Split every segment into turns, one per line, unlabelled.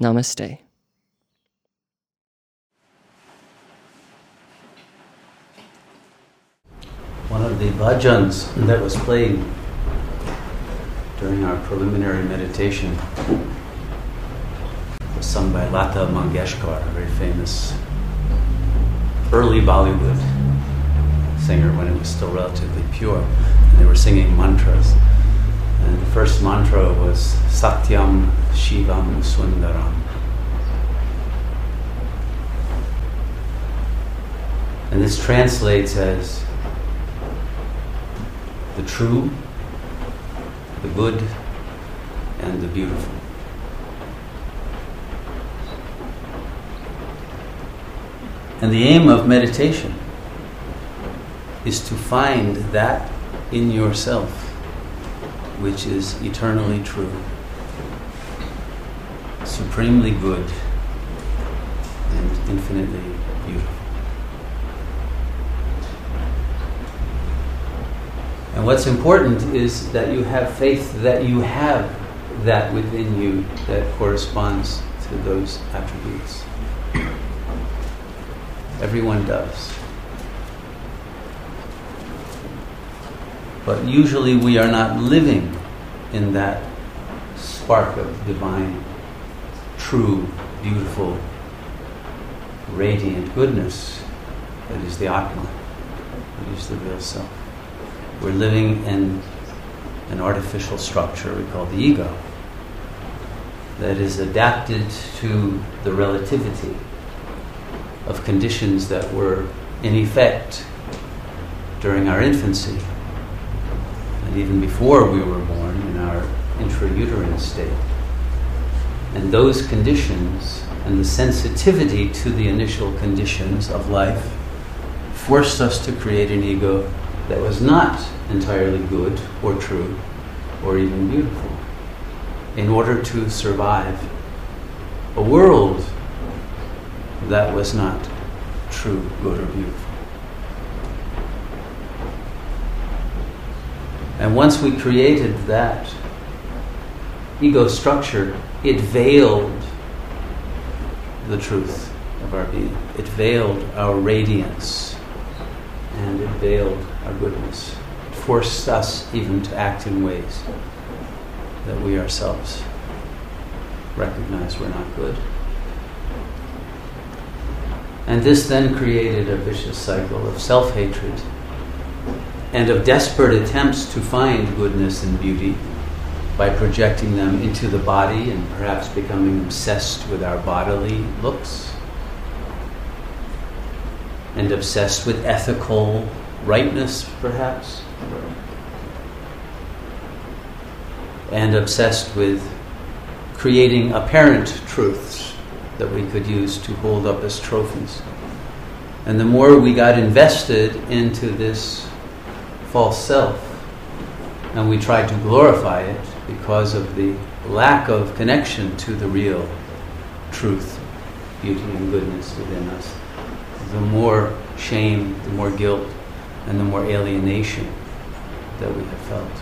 Namaste.
One of the bhajans that was played during our preliminary meditation was sung by Lata Mangeshkar, a very famous early Bollywood singer when it was still relatively pure. And they were singing mantras. And the first mantra was Satyam Shivam Sundaram. And this translates as the true, the good, and the beautiful. And the aim of meditation is to find that in yourself which is eternally true, supremely good, and infinitely beautiful. And what's important is that you have faith that you have that within you that corresponds to those attributes. Everyone does. But usually we are not living in that spark of divine, true, beautiful, radiant goodness that is the Atma, that is the real self. We're living in an artificial structure we call the ego that is adapted to the relativity of conditions that were in effect during our infancy and even before we were born in our intrauterine state. And those conditions and the sensitivity to the initial conditions of life forced us to create an ego that was not entirely good or true or even beautiful in order to survive a world that was not true, good, or beautiful. And once we created that ego structure, it veiled the truth of our being. It veiled our radiance and it veiled our goodness. It forced us even to act in ways that we ourselves recognize we're not good. And this then created a vicious cycle of self hatred and of desperate attempts to find goodness and beauty by projecting them into the body and perhaps becoming obsessed with our bodily looks and obsessed with ethical rightness, perhaps, and obsessed with creating apparent truths that we could use to hold up as trophies. And the more we got invested into this false self, and we tried to glorify it because of the lack of connection to the real truth, beauty, and goodness within us, the more shame, the more guilt, and the more alienation that we have felt.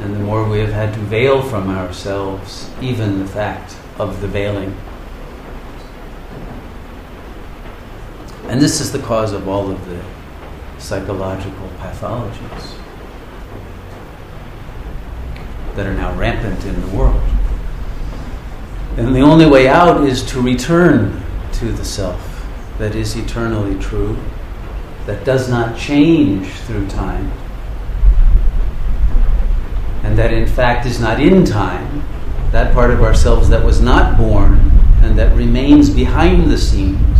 And the more we have had to veil from ourselves even the fact of the veiling. And this is the cause of all of the psychological pathologies that are now rampant in the world. And the only way out is to return to the self that is eternally true, that does not change through time, and that in fact is not in time, that part of ourselves that was not born and that remains behind the scenes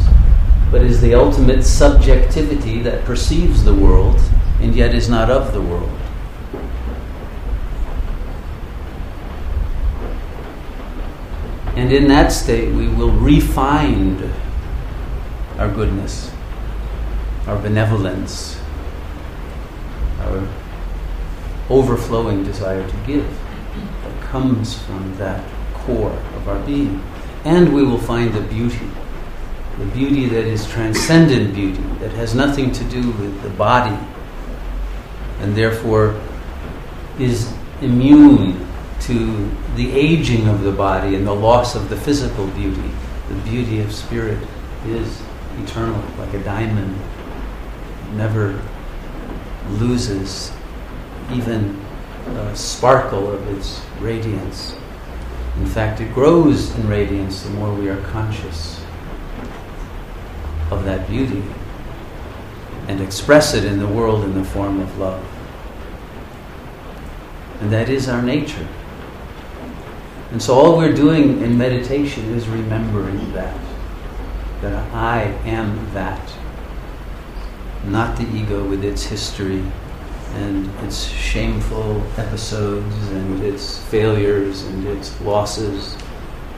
but is the ultimate subjectivity that perceives the world and yet is not of the world. And in that state, we will refine our goodness, our benevolence, our overflowing desire to give that comes from that core of our being. And we will find the beauty, the beauty that is transcendent beauty, that has nothing to do with the body, and therefore is immune to the aging of the body and the loss of the physical beauty. The beauty of spirit is eternal, like a diamond, never loses even a sparkle of its radiance. In fact, it grows in radiance the more we are conscious of that beauty and express it in the world in the form of love. And that is our nature. And so all we're doing in meditation is remembering that. That I am that. Not the ego with its history and its shameful episodes and its failures and its losses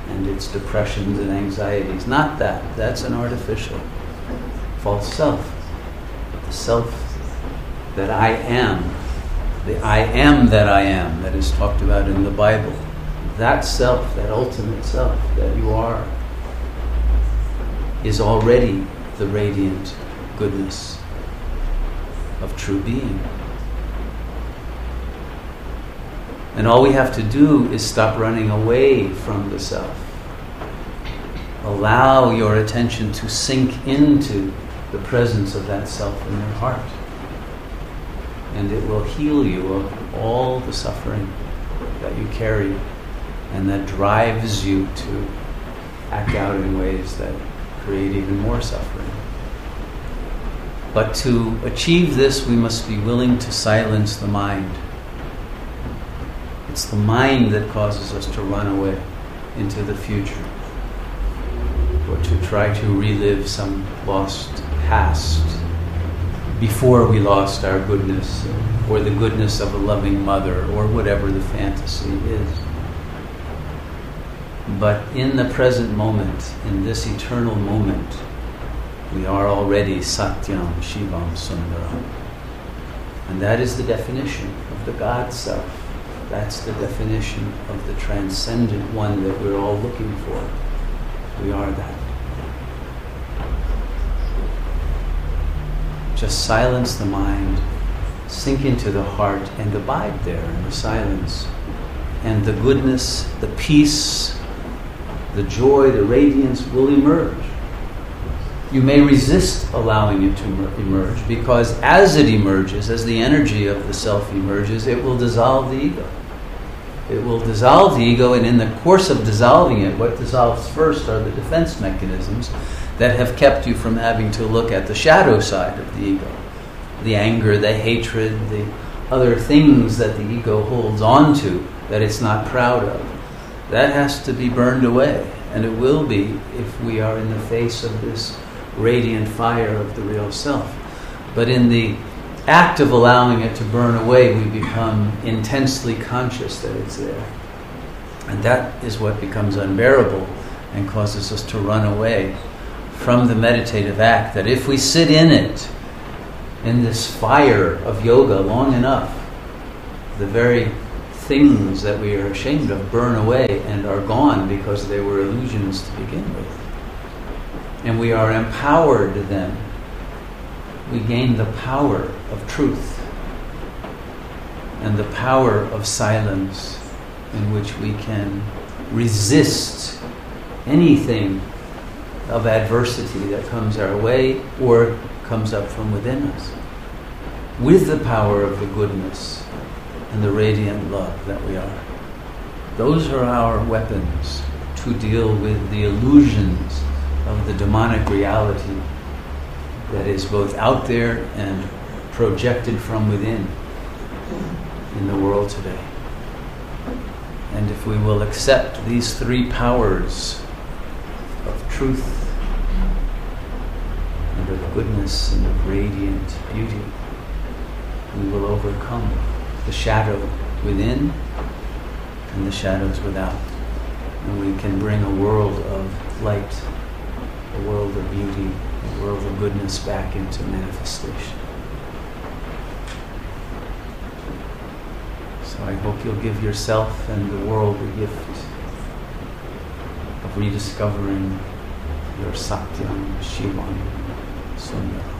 and its depressions and anxieties. Not that. That's an artificial false self. But The self that I am, the I am that I am that is talked about in the Bible. That self, that ultimate self that you are, is already the radiant goodness of true being. And all we have to do is stop running away from the self. Allow your attention to sink into the presence of that self in your heart. And it will heal you of all the suffering that you carry and that drives you to act out in ways that create even more suffering. But to achieve this, we must be willing to silence the mind. It's the mind that causes us to run away into the future or to try to relive some lost past before we lost our goodness or the goodness of a loving mother or whatever the fantasy is. But in the present moment, in this eternal moment, we are already Satyam Shivam Sundaram. And that is the definition of the God self. That's the definition of the transcendent one that we're all looking for. We are that. Just silence the mind, sink into the heart, and abide there in the silence. And the goodness, the peace, the joy, the radiance will emerge. You may resist allowing it to emerge because as it emerges, as the energy of the self emerges, it will dissolve the ego. It will dissolve the ego, and in the course of dissolving it, what dissolves first are the defense mechanisms that have kept you from having to look at the shadow side of the ego the anger, the hatred, the other things that the ego holds on to that it's not proud of that has to be burned away. And it will be if we are in the face of this radiant fire of the real self. But in the act of allowing it to burn away, we become intensely conscious that it's there. And that is what becomes unbearable and causes us to run away from the meditative act. That if we sit in it, in this fire of yoga long enough, the very things that we are ashamed of burn away and are gone because they were illusions to begin with. And we are empowered then. We gain the power of truth and the power of silence in which we can resist anything of adversity that comes our way or comes up from within us with the power of the goodness and the radiant love that we are. Those are our weapons to deal with the illusions of the demonic reality that is both out there and projected from within in the world today. And if we will accept these three powers of truth and of goodness and of radiant beauty, we will overcome the shadow within and the shadows without. and we can bring a world of light, a world of beauty, a world of goodness back into manifestation. So I hope you'll give yourself and the world the gift of rediscovering your Satyam, Shivam, Sundaram.